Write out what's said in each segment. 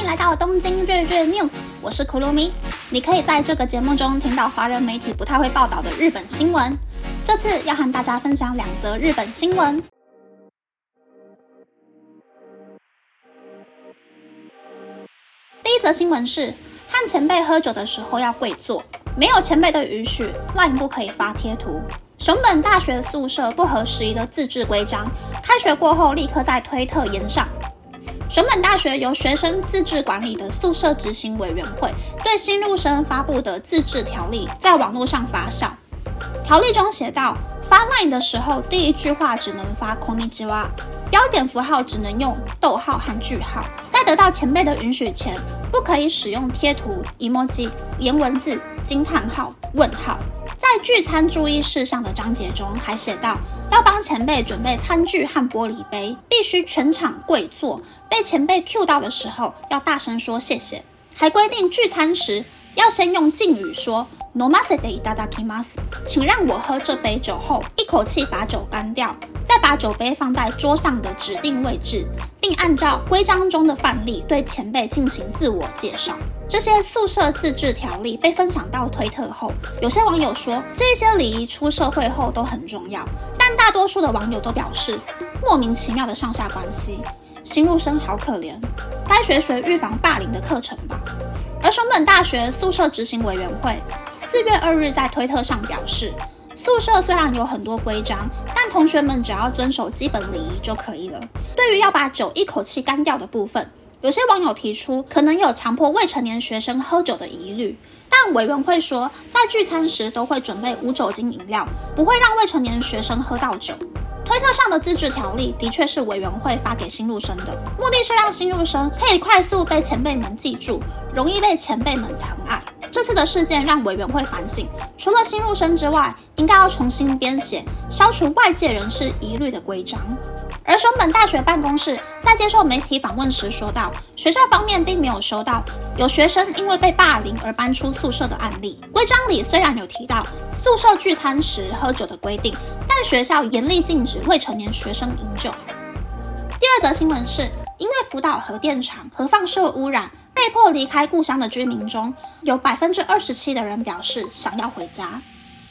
欢迎来到东京日日 News，我是库鲁米。你可以在这个节目中听到华人媒体不太会报道的日本新闻。这次要和大家分享两则日本新闻。第一则新闻是，和前辈喝酒的时候要跪坐，没有前辈的允许，LINE 不可以发贴图。熊本大学宿舍不合时宜的自制规章，开学过后立刻在推特延上。熊本大学由学生自治管理的宿舍执行委员会对新入生发布的自治条例在网络上发酵。条例中写道，发 line 的时候，第一句话只能发空尼之蛙，标点符号只能用逗号和句号。在得到前辈的允许前，不可以使用贴图、emoji、颜文字、惊叹号、问号。聚餐注意事项的章节中，还写到要帮前辈准备餐具和玻璃杯，必须全场跪坐。被前辈 Q 到的时候，要大声说谢谢。还规定聚餐时要先用敬语说 “nomase de itadakimasu”，请让我喝这杯酒后，一口气把酒干掉，再把酒杯放在桌上的指定位置，并按照规章中的范例对前辈进行自我介绍。这些宿舍自治条例被分享到推特后，有些网友说这些礼仪出社会后都很重要，但大多数的网友都表示莫名其妙的上下关系，新入生好可怜，该学学预防霸凌的课程吧。而熊本大学宿舍执行委员会四月二日在推特上表示，宿舍虽然有很多规章，但同学们只要遵守基本礼仪就可以了。对于要把酒一口气干掉的部分。有些网友提出可能有强迫未成年学生喝酒的疑虑，但委员会说，在聚餐时都会准备无酒精饮料，不会让未成年学生喝到酒。推特上的自治条例的确是委员会发给新入生的，目的是让新入生可以快速被前辈们记住，容易被前辈们疼爱。这次的事件让委员会反省，除了新入生之外，应该要重新编写，消除外界人士疑虑的规章。而熊本大学办公室在接受媒体访问时说道，学校方面并没有收到有学生因为被霸凌而搬出宿舍的案例。规章里虽然有提到宿舍聚餐时喝酒的规定，但学校严厉禁止未成年学生饮酒。第二则新闻是，因为福岛核电厂核放射污染，被迫离开故乡的居民中有百分之二十七的人表示想要回家。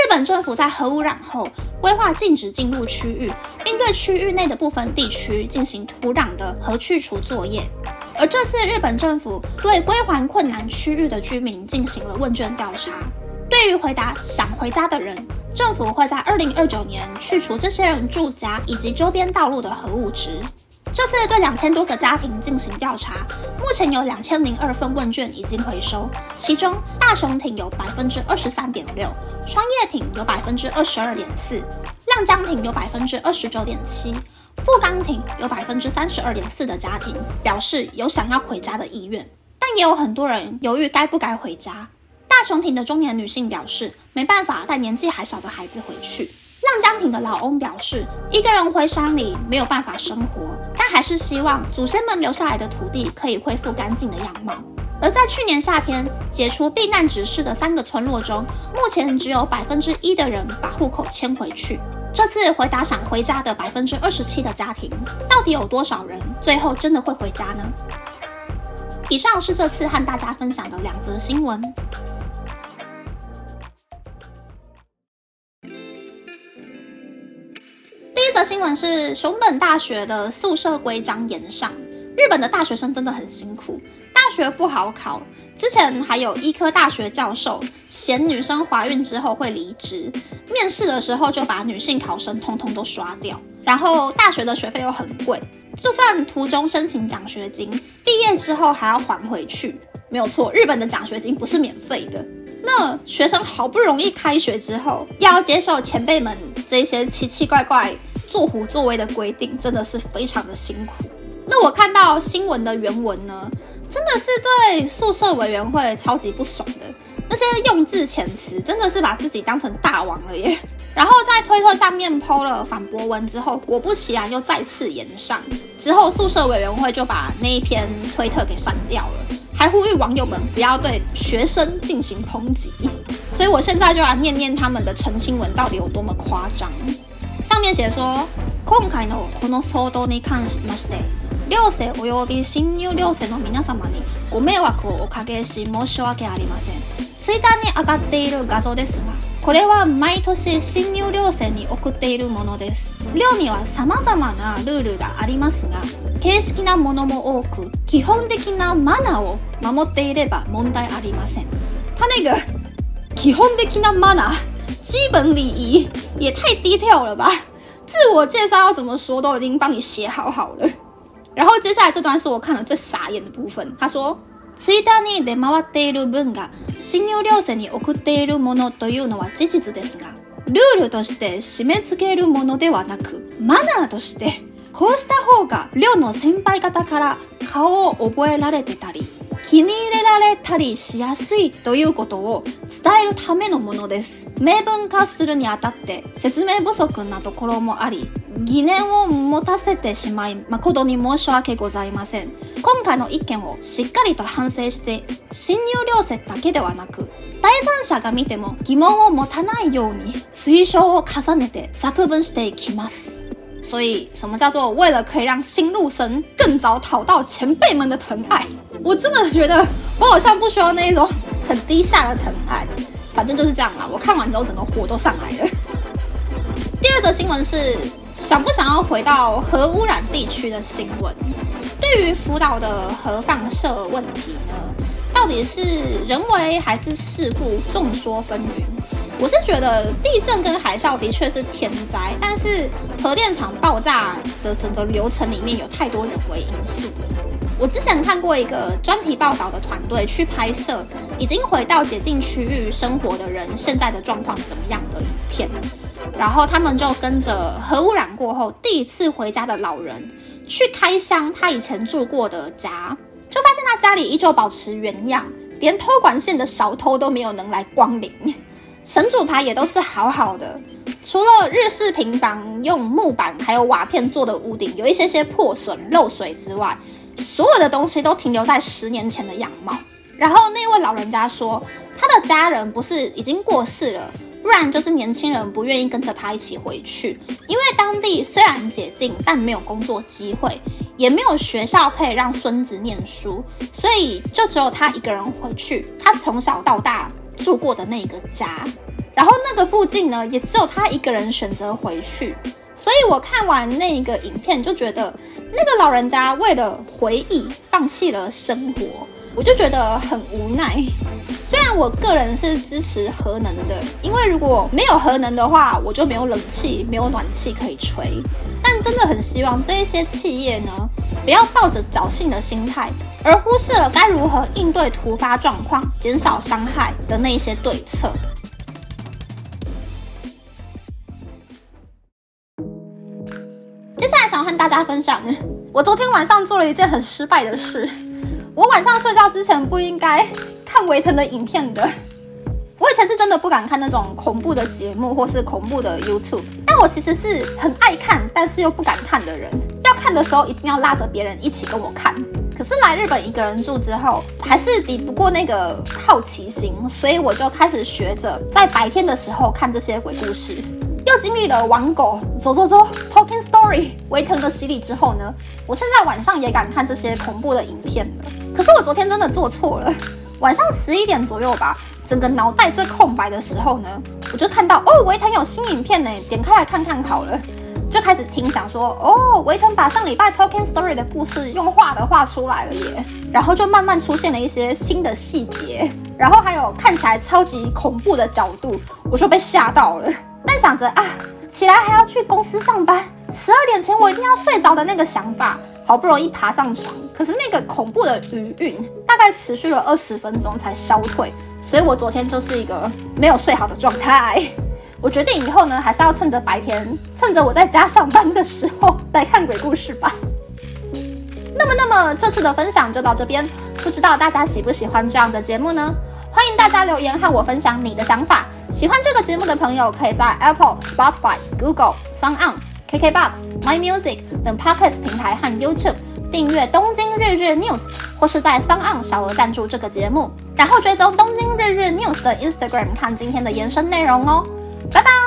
日本政府在核污染后规划禁止进入区域，并对区域内的部分地区进行土壤的核去除作业。而这次日本政府对归还困难区域的居民进行了问卷调查，对于回答想回家的人，政府会在二零二九年去除这些人住家以及周边道路的核物质。这次对两千多个家庭进行调查，目前有两千零二份问卷已经回收，其中大熊町有百分之二十三点六，双叶町有百分之二十二点四，亮江町有百分之二十九点七，富冈町有百分之三十二点四的家庭表示有想要回家的意愿，但也有很多人犹豫该不该回家。大熊町的中年女性表示没办法带年纪还小的孩子回去。江町的老翁表示，一个人回山里没有办法生活，但还是希望祖先们留下来的土地可以恢复干净的样貌。而在去年夏天解除避难指示的三个村落中，目前只有百分之一的人把户口迁回去。这次回答想回家的百分之二十七的家庭，到底有多少人最后真的会回家呢？以上是这次和大家分享的两则新闻。新闻是熊本大学的宿舍规章严上，日本的大学生真的很辛苦，大学不好考。之前还有医科大学教授嫌女生怀孕之后会离职，面试的时候就把女性考生通通都刷掉。然后大学的学费又很贵，就算途中申请奖学金，毕业之后还要还回去。没有错，日本的奖学金不是免费的。那学生好不容易开学之后，要接受前辈们这些奇奇怪怪。作虎作威的规定真的是非常的辛苦。那我看到新闻的原文呢，真的是对宿舍委员会超级不爽的。那些用字遣词真的是把自己当成大王了耶。然后在推特上面抛了反驳文之后，果不其然又再次延上。之后宿舍委员会就把那一篇推特给删掉了，还呼吁网友们不要对学生进行抨击。所以我现在就来念念他们的澄清文到底有多么夸张。上面写说，今回のこの騒動に関しまして、両世および新入寮生の皆様にご迷惑をおかけし申し訳ありません。ツイッターに上がっている画像ですが、これは毎年新入寮生に送っているものです。寮には様々なルールがありますが、形式なものも多く、基本的なマナーを守っていれば問題ありません。他那个基本的なマナー、基本礼仪也太 detail 了吧？自我介绍要怎么说都已经帮你写好好了。然后接下来这段是我看了最傻眼的部分。他说。ツイッターに出回っている文が新入寮生に送っているものというのは事実ですが、ルールとして締め付けるものではなく、マナーとして、こうした方が寮の先輩方から顔を覚えられてたり、気に入れられたりしやすいということを伝えるためのものです。明文化するにあたって説明不足なところもあり、疑念を持たせてしまい誠に申し訳ございません。今回の意見をしっかりと反省して、新入寮生だけではなく、第三者が見ても疑問を持たないように推奨を重ねて作文していきます。所以，什么叫做为了可以让新入生更早讨到前辈们的疼爱？我真的觉得我好像不需要那一种很低下的疼爱。反正就是这样啦。我看完之后，整个火都上来了。第二则新闻是。想不想要回到核污染地区的新闻？对于福岛的核放射问题呢，到底是人为还是事故，众说纷纭。我是觉得地震跟海啸的确是天灾，但是核电厂爆炸的整个流程里面有太多人为因素。我之前看过一个专题报道的团队去拍摄已经回到解禁区域生活的人现在的状况怎么样的影片。然后他们就跟着核污染过后第一次回家的老人去开箱他以前住过的家，就发现他家里依旧保持原样，连偷管线的小偷都没有能来光临，神主牌也都是好好的，除了日式平房用木板还有瓦片做的屋顶有一些些破损漏水之外，所有的东西都停留在十年前的样貌。然后那位老人家说，他的家人不是已经过世了。不然就是年轻人不愿意跟着他一起回去，因为当地虽然解禁，但没有工作机会，也没有学校可以让孙子念书，所以就只有他一个人回去。他从小到大住过的那个家，然后那个附近呢，也只有他一个人选择回去。所以我看完那个影片，就觉得那个老人家为了回忆，放弃了生活，我就觉得很无奈。虽然我个人是支持核能的，因为如果没有核能的话，我就没有冷气、没有暖气可以吹。但真的很希望这一些企业呢，不要抱着侥幸的心态，而忽视了该如何应对突发状况、减少伤害的那一些对策。家分享，我昨天晚上做了一件很失败的事。我晚上睡觉之前不应该。看维腾的影片的，我以前是真的不敢看那种恐怖的节目或是恐怖的 YouTube，但我其实是很爱看，但是又不敢看的人。要看的时候一定要拉着别人一起跟我看。可是来日本一个人住之后，还是抵不过那个好奇心，所以我就开始学着在白天的时候看这些鬼故事。又经历了玩狗走走走 Talking Story 维腾的洗礼之后呢，我现在晚上也敢看这些恐怖的影片了。可是我昨天真的做错了。晚上十一点左右吧，整个脑袋最空白的时候呢，我就看到哦，维腾有新影片呢，点开来看看好了，就开始听，想说哦，维腾把上礼拜 Talking Story 的故事用画的画出来了耶，然后就慢慢出现了一些新的细节，然后还有看起来超级恐怖的角度，我就被吓到了。但想着啊，起来还要去公司上班，十二点前我一定要睡着的那个想法。好不容易爬上床，可是那个恐怖的余韵大概持续了二十分钟才消退，所以我昨天就是一个没有睡好的状态。我决定以后呢，还是要趁着白天，趁着我在家上班的时候来看鬼故事吧。那么，那么这次的分享就到这边，不知道大家喜不喜欢这样的节目呢？欢迎大家留言和我分享你的想法。喜欢这个节目的朋友，可以在 Apple、Spotify、Google、s o n On。KKBOX、My Music 等 Podcast 平台和 YouTube 订阅《东京日日 News》，或是在 s o n 小额赞助这个节目，然后追踪《东京日日 News》的 Instagram 看今天的延伸内容哦。拜拜。